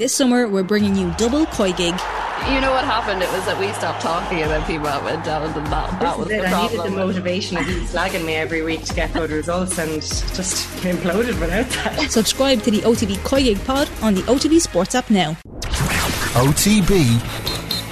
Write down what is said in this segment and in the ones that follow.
This summer, we're bringing you double koi gig. You know what happened? It was that we stopped talking and then people went down and that, that was it. the I needed the motivation of you slagging me every week to get good results and just imploded without that. Subscribe to the OTB Koi Gig pod on the OTB Sports app now. OTB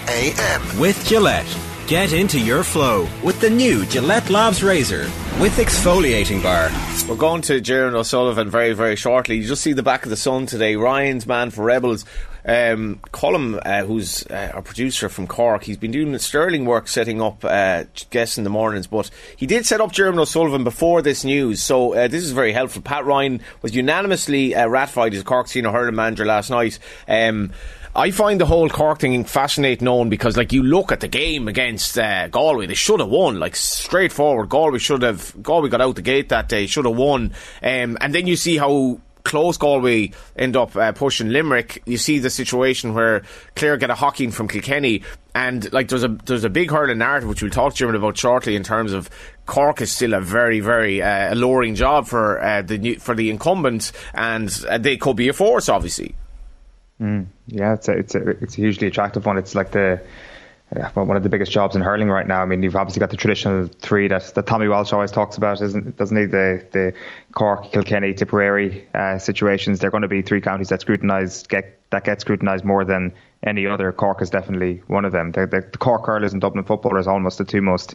AM. With Gillette. Get into your flow with the new Gillette Labs Razor with exfoliating bar. We're going to Diarmuid O'Sullivan very, very shortly. You just see the back of the sun today. Ryan's man for Rebels. Um, Colm, uh, who's uh, our producer from Cork, he's been doing sterling work setting up uh, guests in the mornings, but he did set up Diarmuid O'Sullivan before this news, so uh, this is very helpful. Pat Ryan was unanimously uh, ratified as Cork senior hurling manager last night. Um, I find the whole Cork thing fascinating, known because like you look at the game against uh, Galway, they should have won, like straightforward. Galway should have Galway got out the gate that day, should have won, um, and then you see how close Galway end up uh, pushing Limerick. You see the situation where Clare get a hocking from Kilkenny, and like there's a there's a big hurling narrative which we'll talk to you about shortly in terms of Cork is still a very very uh, alluring job for uh, the new, for the incumbents, and uh, they could be a force, obviously. Mm, yeah, it's a, it's a, it's a hugely attractive one. It's like the uh, one of the biggest jobs in hurling right now. I mean, you've obviously got the traditional three that, that Tommy Walsh always talks about, isn't doesn't he? The the Cork, Kilkenny, Tipperary uh, situations. They're going to be three counties that scrutinise get that get scrutinised more than any other. Cork is definitely one of them. The, the, the Cork hurlers and Dublin footballers almost the two most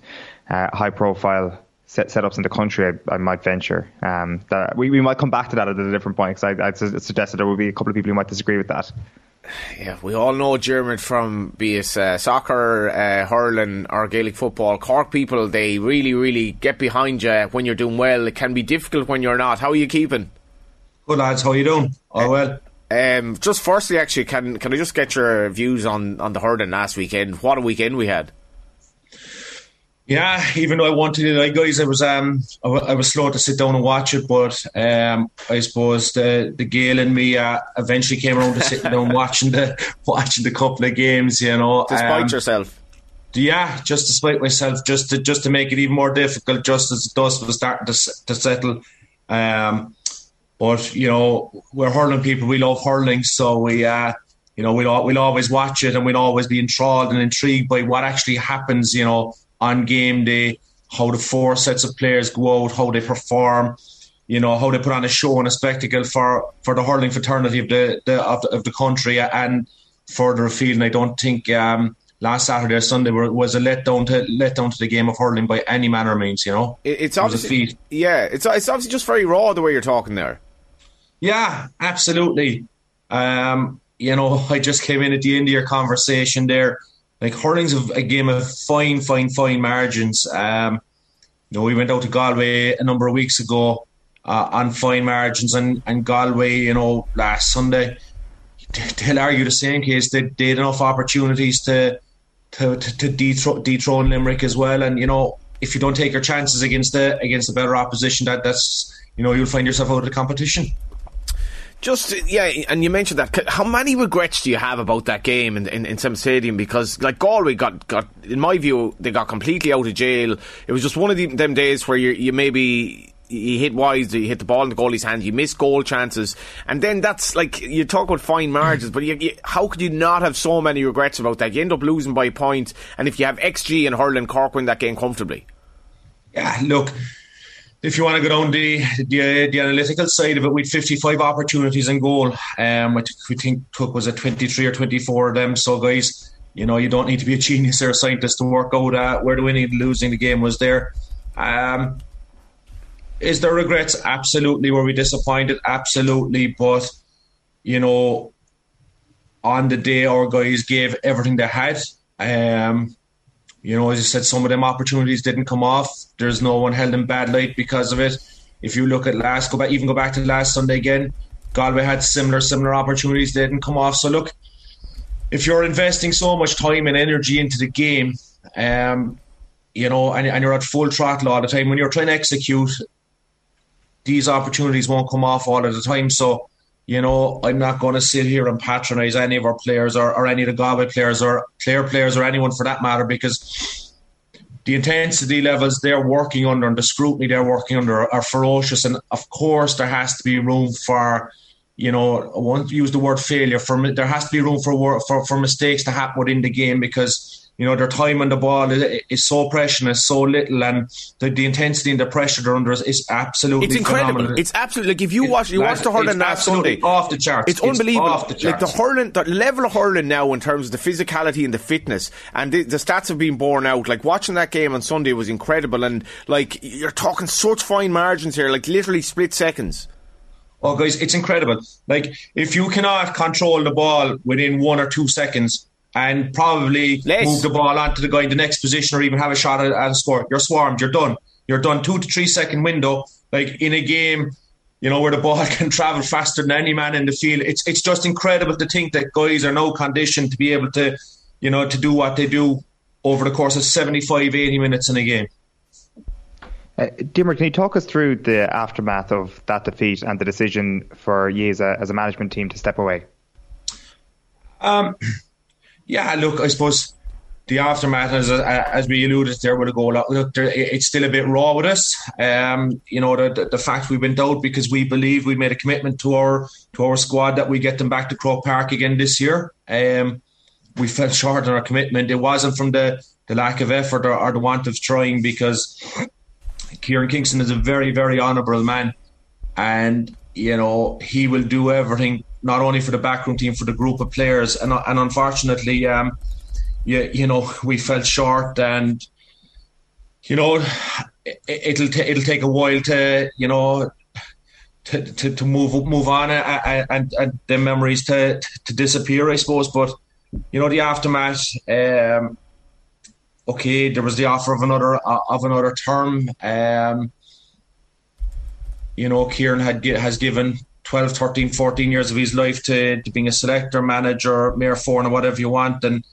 uh, high profile set, setups in the country, I, I might venture. Um, that we, we might come back to that at a different point because I, I suggested there will be a couple of people who might disagree with that. Yeah, we all know Diarmuid from be it uh, soccer, uh, hurling, or Gaelic football. Cork people, they really, really get behind you when you're doing well. It can be difficult when you're not. How are you keeping? Good lads, how are you doing? All well. Um, just firstly, actually, can can I just get your views on, on the hurling last weekend? What a weekend we had! Yeah, even though I wanted it, like guys, I was um I, w- I was slow to sit down and watch it, but um I suppose the the Gael and me uh, eventually came around to sitting down watching the watching the couple of games. You know, despite um, yourself. Yeah, just despite myself, just to just to make it even more difficult, just as the dust was starting to to settle. Um, but you know, we're hurling people. We love hurling, so we uh you know we'll we'll always watch it and we'll always be enthralled and intrigued by what actually happens. You know on game day, how the four sets of players go out, how they perform, you know, how they put on a show and a spectacle for, for the hurling fraternity of the, the, of the of the country and further afield. And I don't think um, last Saturday or Sunday was a letdown to letdown to the game of hurling by any manner of means. You know, it, it's it obviously yeah, it's it's obviously just very raw the way you're talking there. Yeah, absolutely. Um, you know, I just came in at the end of your conversation there like hurling's a, a game of fine, fine, fine margins. Um, you know, we went out to Galway a number of weeks ago uh, on fine margins, and, and Galway, you know, last Sunday, they'll argue the same case. They, they had enough opportunities to to, to, to dethrone, dethrone Limerick as well, and you know, if you don't take your chances against the against a better opposition, that that's you know you'll find yourself out of the competition. Just yeah, and you mentioned that. How many regrets do you have about that game in in, in Semple Stadium? Because like Galway got got, in my view, they got completely out of jail. It was just one of the, them days where you you maybe you hit wise, you hit the ball in the goalie's hand, you miss goal chances, and then that's like you talk about fine margins, but you, you, how could you not have so many regrets about that? You end up losing by a point, and if you have XG and Hurling, Cork win that game comfortably. Yeah, look if you want to go down the, the the analytical side of it, we had 55 opportunities in goal. Um, which we think took was a 23 or 24 of them. So guys, you know you don't need to be a genius or a scientist to work out uh, where the winning and losing the game was there. Um, is there regrets? Absolutely. Were we disappointed? Absolutely. But you know, on the day our guys gave everything they had. Um, you know, as you said, some of them opportunities didn't come off. There's no one held in bad light because of it. If you look at last, go back, even go back to last Sunday again, Galway had similar, similar opportunities. They didn't come off. So look, if you're investing so much time and energy into the game, um, you know, and, and you're at full throttle all the time, when you're trying to execute, these opportunities won't come off all of the time. So, you know, I'm not going to sit here and patronise any of our players or, or any of the Galway players or Clare players or anyone for that matter because the intensity levels they're working under and the scrutiny they're working under are ferocious. And of course, there has to be room for you know, I won't use the word failure. For there has to be room for for for mistakes to happen within the game because you know, their time on the ball is, is so precious, so little, and the, the intensity and the pressure they're under is, is absolutely It's incredible. phenomenal. It's absolutely like if you watch you watch the It's hurling last Sunday, off the charts. It's unbelievable. off the like the hurling, the level of hurling now in terms of the physicality and the fitness, and the, the stats have been borne out. Like watching that game on Sunday was incredible, and like you're talking such fine margins here, like literally split seconds. Oh, guys, it's incredible. Like, if you cannot control the ball within one or two seconds and probably Less. move the ball onto the guy in the next position or even have a shot at, at a score, you're swarmed, you're done. You're done two to three second window. Like, in a game, you know, where the ball can travel faster than any man in the field. It's, it's just incredible to think that guys are now conditioned to be able to, you know, to do what they do over the course of 75, 80 minutes in a game. Uh, Dimmer, can you talk us through the aftermath of that defeat and the decision for you as a, as a management team to step away? Um, yeah, look, I suppose the aftermath, as as we alluded there, with a goal. Look, it's still a bit raw with us. Um, you know, the, the, fact we went out because we believe we made a commitment to our to our squad that we get them back to Croke Park again this year. Um, we fell short on our commitment. It wasn't from the, the lack of effort or, or the want of trying because Kieran Kingston is a very, very honourable man, and you know he will do everything not only for the backroom team, for the group of players, and and unfortunately, um, you, you know we fell short, and you know it, it'll t- it'll take a while to you know. To, to, to move move on and, and, and the memories to, to disappear, I suppose. But you know the aftermath. Um, okay, there was the offer of another uh, of another term. Um, you know, Kieran had has given 12, 13, 14 years of his life to, to being a selector, manager, maor foirne, or whatever you want, and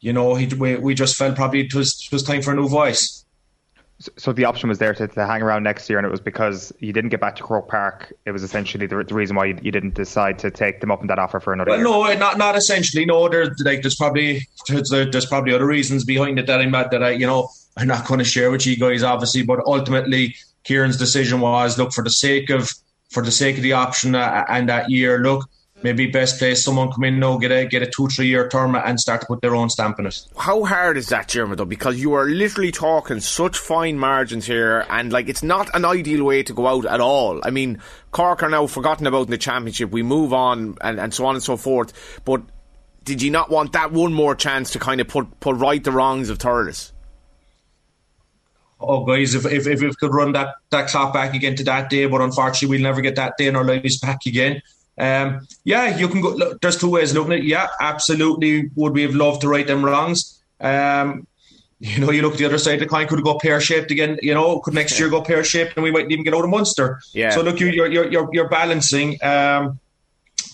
you know, he we, we just felt probably it was it was time for a new voice. So the option was there to, to hang around next year, and it was because you didn't get back to Croke Park. It was essentially the, the reason why you, you didn't decide to take them up on that offer for another Well, year. no, eh, not not essentially. No, there's like there's probably there's, there's probably other reasons behind it that I'm not that I you know I'm not going to share with you guys, obviously. But ultimately, Kieran's decision was look for the sake of for the sake of the option uh, and that year. Look, maybe best place someone come in now get a get a two three year term and start to put their own stamp on it. How hard is that, Diarmuid, though? Because you are literally talking such fine margins here, and like it's not an ideal way to go out at all. I mean, Cork are now forgotten about in the championship. We move on, and, and so on and so forth. But did you not want that one more chance to kind of put put right the wrongs of Thurles? Oh guys, if, if if we could run that that clock back again to that day, but unfortunately we'll never get that day in our lives back again. Um, yeah, you can go. Look, there's two ways of looking at it. Yeah, absolutely. Would we have loved to right them wrongs? Um, you know, you look at the other side of the coin. Could it go pear shaped again? You know, could next year go pear shaped and we mightn't even get out of Munster? Yeah. So look, you, you're you're you're you're balancing. Um,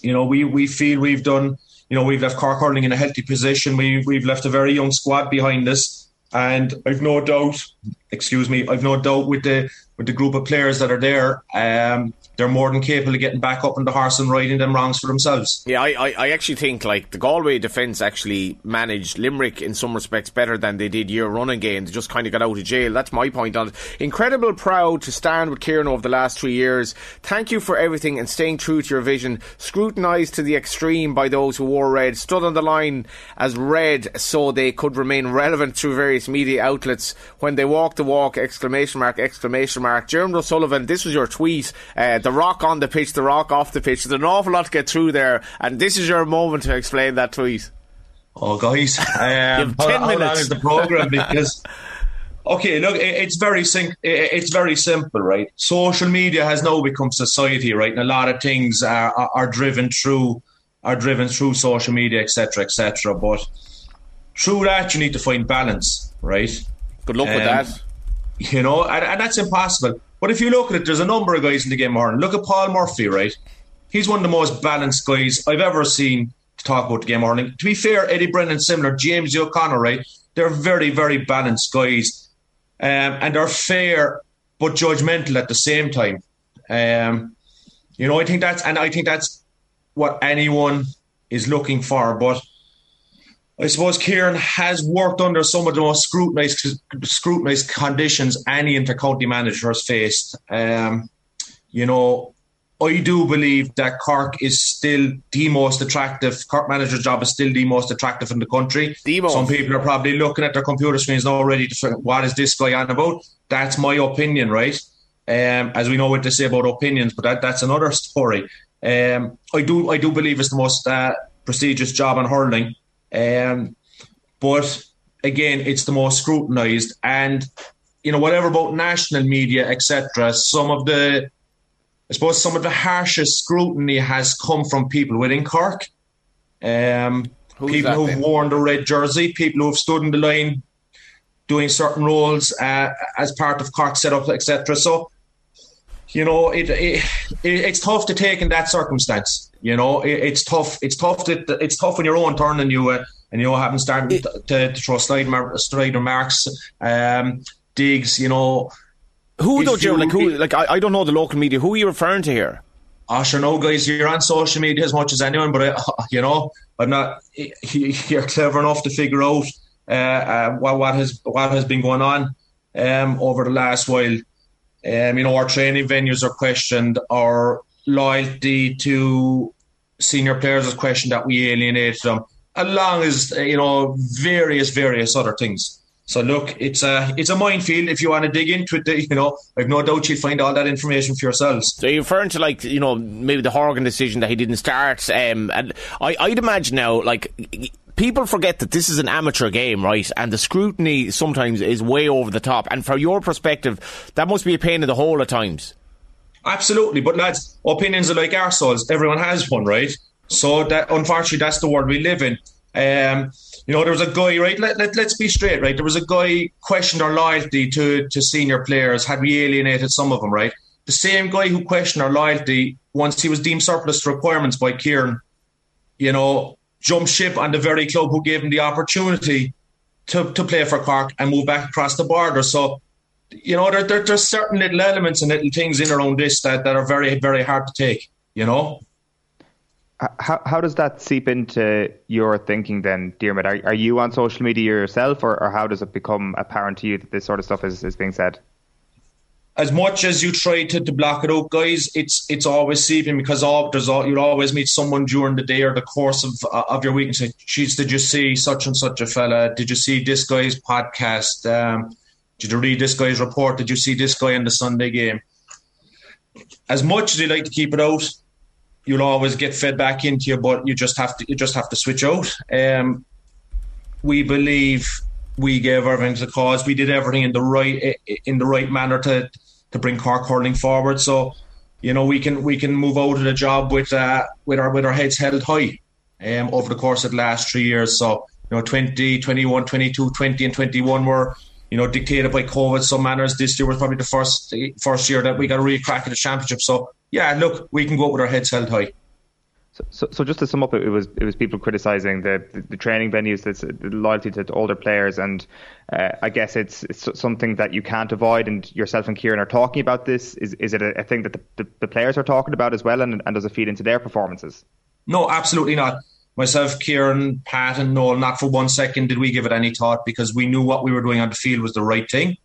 you know, we we feel we've done. You know, we've left Cork hurling in a healthy position. We we've left a very young squad behind us, and I've no doubt. Excuse me, I've no doubt with the with the group of players that are there. Um, they're more than capable of getting back up on the horse and riding them wrongs for themselves. Yeah, I, I, I actually think like the Galway defence actually managed Limerick in some respects better than they did year running game. They just kind of got out of jail. That's my point on it. Incredible proud to stand with Kieran over the last three years. Thank you for everything and staying true to your vision. Scrutinised to the extreme by those who wore red, stood on the line as red so they could remain relevant through various media outlets. When they walked the walk, exclamation mark, exclamation mark. Diarmuid O'Sullivan, this was your tweet. Uh, the rock on the pitch, the rock off the pitch. There's an awful lot to get through there, and this is your moment to explain that tweet. Oh, guys, um, 10 how, how minutes. is the program? Because okay, look, it, it's very sim- it, it's very simple, right? Social media has now become society, right? And a lot of things are, are, are driven through are driven through social media, etc., etc. But through that, you need to find balance, right? Good luck with Um, that. You know, and, and that's impossible. But if you look at it, there's a number of guys in the game of. Look at Paul Murphy, right? He's one of the most balanced guys I've ever seen to talk about the game of. To be fair, Eddie Brennan similar, James O'Connor, right? They're very, very balanced guys. Um, and they're fair but judgmental at the same time. Um, you know, I think that's and I think that's what anyone is looking for. But I suppose Kieran has worked under some of the most scrutinised, scrutinised conditions any intercounty manager has faced. Um, you know, I do believe that Cork is still the most attractive. Cork manager's job is still the most attractive in the country. The. Some people are probably looking at their computer screens now, ready to figure what is this guy on about. That's my opinion, right? Um, as we know what to say about opinions, but that, that's another story. Um, I do I do believe it's the most uh, prestigious job in hurling, um, but again, it's the most scrutinised, and you know whatever about national media, etc. Some of the I suppose some of the harshest scrutiny has come from people within Cork. Um, people who've then? worn the red jersey, people who have stood in the line doing certain roles uh, as part of Cork setup, etc. So, you know, it, it, it, it's tough to take in that circumstance. You know, it, it's tough. It's tough. To, it's tough when your own turn and you uh, and you haven't started to, to, to throw slide, mar- slide remarks, um, digs. You know who though, Joe? Like who? Like I, I don't know the local media. Who are you referring to here? I sure know, guys. You're on social media as much as anyone, but I, you know, I'm not. You're clever enough to figure out uh, uh, what what has what has been going on um, over the last while. Um, you know, our training venues are questioned. Our loyalty to senior players is questioned. That we alienate them, along as you know various various other things. So look, it's a it's a minefield. If you want to dig into it, you know, I've no doubt you'll find all that information for yourselves. So you're referring to like you know maybe the Horgan decision that he didn't start, um, and I, I'd imagine now like people forget that this is an amateur game, right? And the scrutiny sometimes is way over the top. And from your perspective, that must be a pain in the hole at times. Absolutely, but lads, opinions are like arseholes. Everyone has one, right? So that unfortunately, that's the world we live in. Um, you know, there was a guy, right? Let, let, let's be straight, right? There was a guy questioned our loyalty to, to senior players. Had we alienated some of them, right? The same guy who questioned our loyalty once he was deemed surplus to requirements by Kieran, you know, jumped ship on the very club who gave him the opportunity to, to play for Cork and move back across the border. So, you know, there, there, there's certain little elements and little things in around this that, that are very, very hard to take, you know? How, how does that seep into your thinking then, Diarmuid? Are, are you on social media yourself, or, or how does it become apparent to you that this sort of stuff is, is being said? As much as you try to, to block it out, guys, it's it's always seeping because all, there's all, you'll always meet someone during the day or the course of uh, of your week and say, "Geez, did you see such and such a fella? Did you see this guy's podcast? Um, did you read this guy's report? Did you see this guy in the Sunday game?" As much as you like to keep it out, you'll always get fed back into you, but you just have to you just have to switch out. Um, we believe we gave everything to the cause. We did everything in the right in the right manner to to bring Cork hurling forward. So, you know, we can we can move out of the job with uh, with our with our heads held high um, over the course of the last three years. So, you know, 20, 21, 22, 20 and 21 were, you know, dictated by COVID some manners. This year was probably the first first year that we got a real crack at the championship. So yeah, look, we can go up with our heads held high. So, so, so just to sum up, it was it was people criticising the, the, the training venues, the, the loyalty to, the older players, and uh, I guess it's, it's something that you can't avoid. And yourself and Kieran are talking about this. Is is it a, a thing that the, the, the, players are talking about as well, and, and does it feed into their performances? No, absolutely not. Myself, Kieran, Pat, and Noel, not for one second did we give it any thought because we knew what we were doing on the field was the right thing.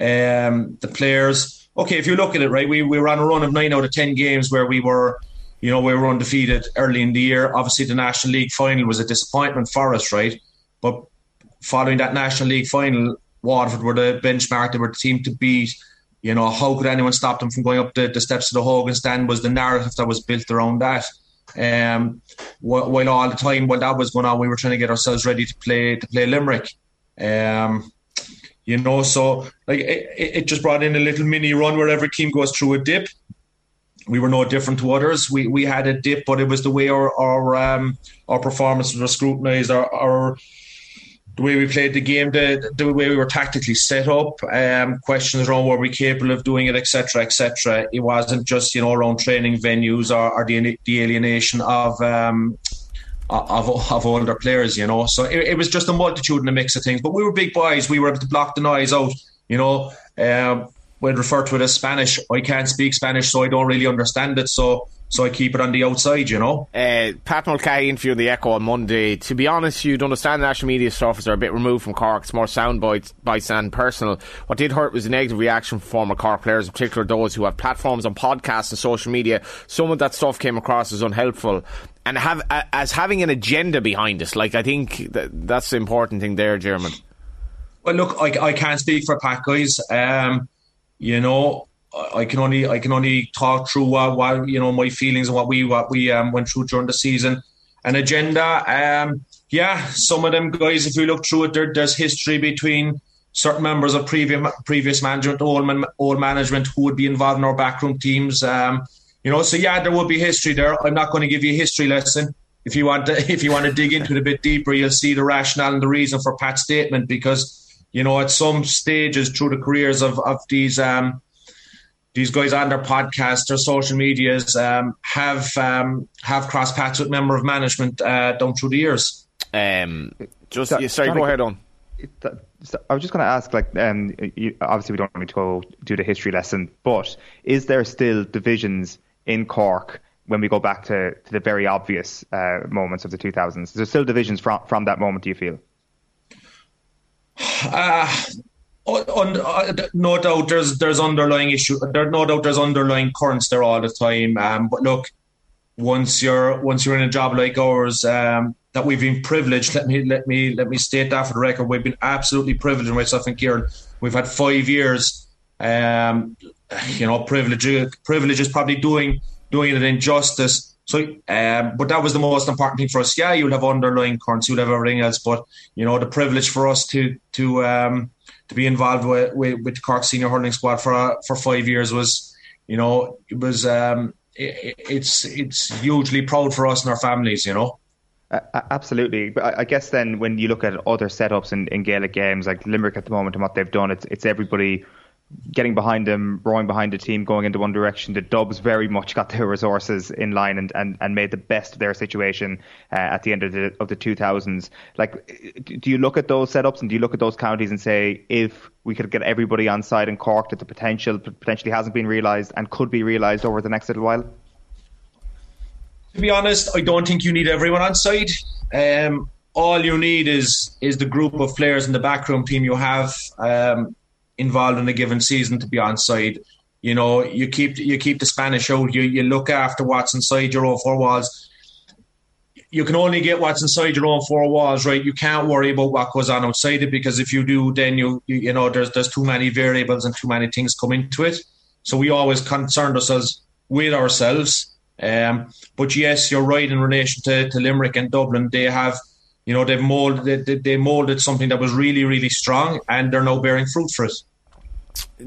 Um, the players okay, if you look at it, right, we, we were on a run of nine out of ten games where we were, you know, we were undefeated early in the year. Obviously, the National League final was a disappointment for us, right? But following that National League final, Waterford were the benchmark. They were the team to beat. You know, how could anyone stop them from going up the, the steps of the Hogan stand? Was the narrative that was built around that. Um, while all the time while that was going on, we were trying to get ourselves ready to play to play Limerick. Um, you know. So like it, it just brought in a little mini run where every team goes through a dip. We were no different to others. We we had a dip, but it was the way our our um, our performances were scrutinised, our, our the way we played the game, the the way we were tactically set up, um, questions around were we capable of doing it, etc., etc. It wasn't just you know around training venues or, or the, the alienation of um, of, of older players, you know. So it, it, was just a multitude and a mix of things. But we were big boys. We were able to block the noise out, you know. Um, we'd refer to it as Spanish. I can't speak Spanish, so I don't really understand it. So so I keep it on the outside, you know. Uh, Pat Mulcahy interviewed the Echo on Monday. To be honest, you'd understand the national media stuff are a bit removed from Cork. It's more sound bites, bites and personal. What did hurt was the negative reaction from former Cork players, in particular those who have platforms on podcasts and social media. Some of that stuff came across as unhelpful and have as having an agenda behind it. Like I think that, that's the important thing there, Diarmuid. Well, look, I, I can't speak for Pat guys. Um, you know, I can only I can only talk through what, what you know my feelings and what we what we um, went through during the season. An agenda, um, yeah, some of them guys. If you look through it, there, there's history between certain members of previous previous management, old, man, old management, who would be involved in our backroom teams. Um, you know, so yeah, there would be history there. I'm not going to give you a history lesson. If you want to, if you want to dig into it a bit deeper, you'll see the rationale and the reason for Pat's statement because you know at some stages through the careers of of these um, these guys on their podcast or social medias um, have um, have cross paths with member of management uh, down through the years. Um, just that, sorry, go ahead on. I was just going to ask, like, um, you, obviously we don't need to go do the history lesson, but is there still divisions in Cork when we go back to, to the very obvious uh, moments of the 2000s? Is there still divisions from from that moment? Do you feel? Uh, on, uh, no doubt there's there's underlying issue there no doubt there's underlying currents there all the time. Um, but look once you're once you're in a job like ours um, that we've been privileged let me let me let me state that for the record. We've been absolutely privileged myself and Kieran we've had five years um, you know privilege privilege is probably doing doing it injustice so um, but that was the most important thing for us yeah you'll have underlying currents you'll have everything else but you know the privilege for us to to um, to be involved with, with, with the Cork senior hurling squad for uh, for five years was, you know, it was um, it, it's it's hugely proud for us and our families, you know. Uh, absolutely, but I guess then when you look at other setups in, in Gaelic games like Limerick at the moment and what they've done, it's it's everybody getting behind them, rowing behind the team, going into one direction. The Dubs very much got their resources in line and, and, and made the best of their situation uh, at the end of the of the 2000s. Like, do you look at those setups and do you look at those counties and say if we could get everybody on side in Cork that the potential potentially hasn't been realised and could be realised over the next little while? To be honest, I don't think you need everyone on side. Um, all you need is is the group of players in the backroom team you have. Um, involved in a given season to be on side. You know, you keep you keep the Spanish out. You you look after what's inside your own four walls. You can only get what's inside your own four walls, right? You can't worry about what goes on outside it because if you do, then you you, you know there's there's too many variables and too many things come into it. So we always concerned ourselves with ourselves. Um, but yes, you're right in relation to, to Limerick and Dublin. They have you know, they've molded they, they molded something that was really, really strong, and they're now bearing fruit for it.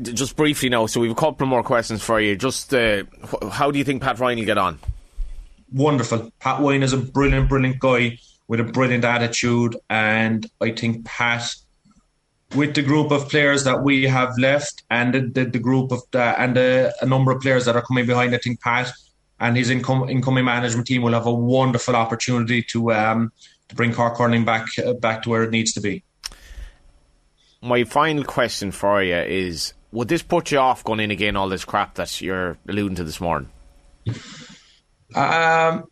Just briefly now, so we've a couple more questions for you. Just uh, how do you think Pat Ryan will get on? Wonderful. Pat Ryan is a brilliant, brilliant guy with a brilliant attitude, and I think Pat, with the group of players that we have left, and the, the, the group of the, and the, a number of players that are coming behind, I think Pat and his income, incoming management team will have a wonderful opportunity to um, to bring Cork hurling back uh, back to where it needs to be. My final question for you is: Would this put you off going in again all this crap that you're alluding to this morning? Um,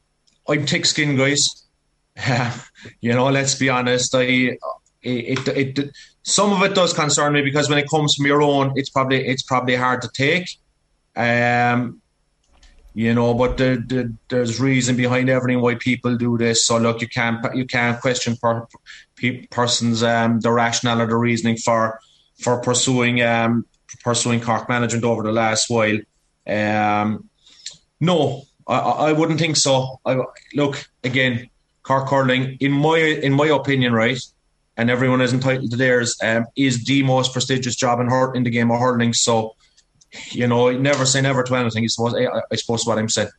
I'm thick skinned, guys. Yeah, you know, let's be honest. I it, it, it some of it does concern me because when it comes from your own, it's probably it's probably hard to take. Um, you know. But the, the, there's reason behind everything why people do this. So look, you can't you can't question per, pe- persons um, the rationale or the reasoning for for pursuing um, pursuing Cork management over the last while. Um, no, I, I wouldn't think so. I, look again, Cork hurling, in my in my opinion, right, and everyone is entitled to theirs, um, is the most prestigious job in in the game of hurling. So you know, never say never to anything. I suppose, I suppose what I'm saying.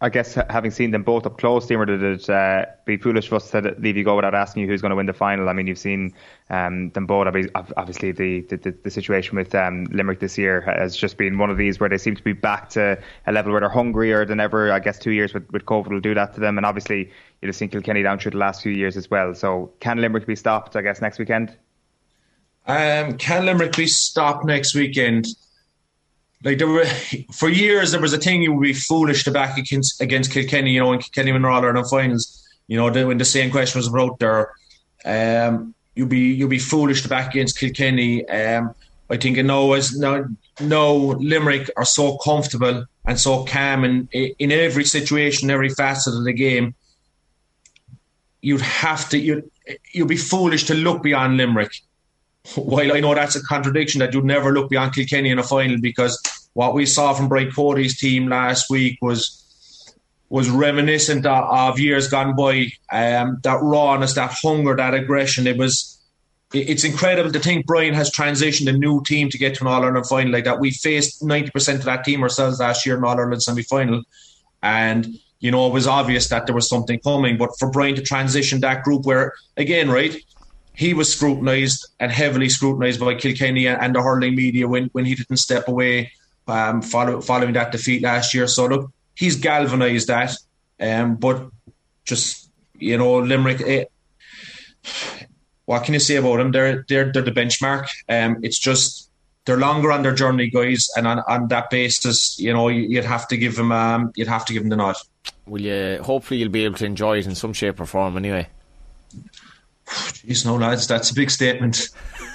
I guess having seen them both up close, Deemer, did it uh, be foolish for us to leave you go without asking you who's going to win the final? I mean, you've seen um, them both. Obviously, the, the, the situation with um, Limerick this year has just been one of these where they seem to be back to a level where they're hungrier than ever. I guess two years with, with COVID will do that to them. And obviously, you've seen Kilkenny down through the last few years as well. So, can Limerick be stopped, I guess, next weekend? Um, can Limerick be stopped next weekend? like there were for years there was a thing you would be foolish to back against against Kilkenny, you know, when Kilkenny were all in finals. You know, when the same question was about there, um, you'd be you'd be foolish to back against Kilkenny. Um, I think now as now, now Limerick are so comfortable and so calm in in every situation, every facet of the game. You'd have to you you'd be foolish to look beyond Limerick. While I know that's a contradiction that you'd never look beyond Kilkenny in a final because what we saw from Brian Cody's team last week was was reminiscent of, of years gone by. Um, that rawness, that hunger, that aggression. It was. It's incredible to think Brian has transitioned a new team to get to an All Ireland final like that. We faced ninety percent of that team ourselves last year in All Ireland semi final, and you know it was obvious that there was something coming. But for Brian to transition that group, where again, right, he was scrutinised and heavily scrutinised by Kilkenny and the hurling media when when he didn't step away um, follow, following that defeat last year. So look, he's galvanised that. Um, but just you know, Limerick. It, eh, what can you say about them? They're they're they're the benchmark. Um, it's just they're longer on their journey, guys, and on, on that basis, you know, you'd have to give them um, you'd have to give them the nod. Will you? Hopefully, you'll be able to enjoy it in some shape or form, anyway. Jeez, no lads, that's a big statement.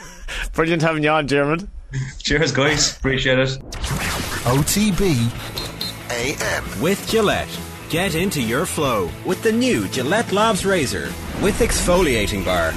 Brilliant having you on, Dermot. Cheers, guys. Appreciate it. OTB AM. With Gillette. Get into your flow with the new Gillette Labs Razor with exfoliating bar.